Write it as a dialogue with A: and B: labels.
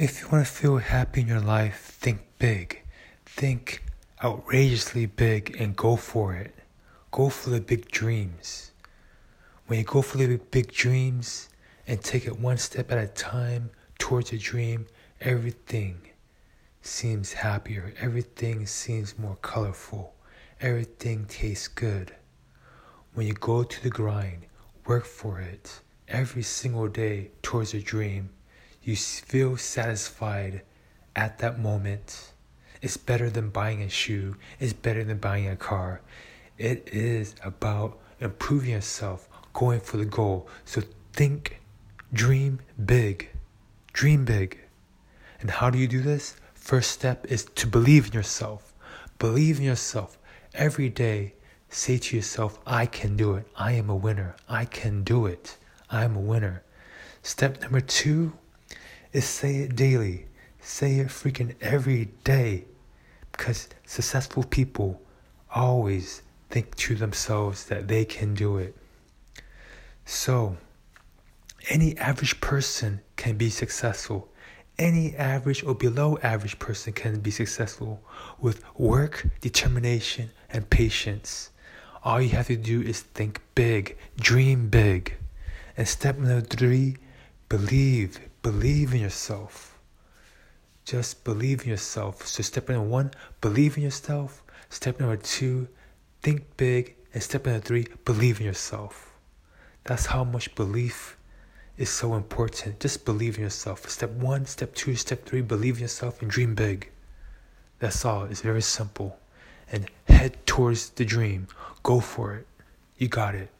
A: If you want to feel happy in your life, think big. Think outrageously big and go for it. Go for the big dreams. When you go for the big dreams and take it one step at a time towards a dream, everything seems happier. Everything seems more colorful. Everything tastes good. When you go to the grind, work for it every single day towards a dream, you feel satisfied at that moment. It's better than buying a shoe, it's better than buying a car. It is about improving yourself, going for the goal. So think, dream big. Dream big. And how do you do this? First step is to believe in yourself. Believe in yourself every day. Say to yourself, I can do it. I am a winner. I can do it. I am a winner. Step number two is say it daily. Say it freaking every day. Because successful people always think to themselves that they can do it. So, any average person can be successful. Any average or below average person can be successful with work, determination, and patience. All you have to do is think big, dream big. And step number three, believe. Believe in yourself. Just believe in yourself. So step number one, believe in yourself. Step number two, think big. And step number three, believe in yourself. That's how much belief is so important. Just believe in yourself. Step one, step two, step three, believe in yourself and dream big. That's all. It's very simple. And head towards the dream. Go for it. You got it.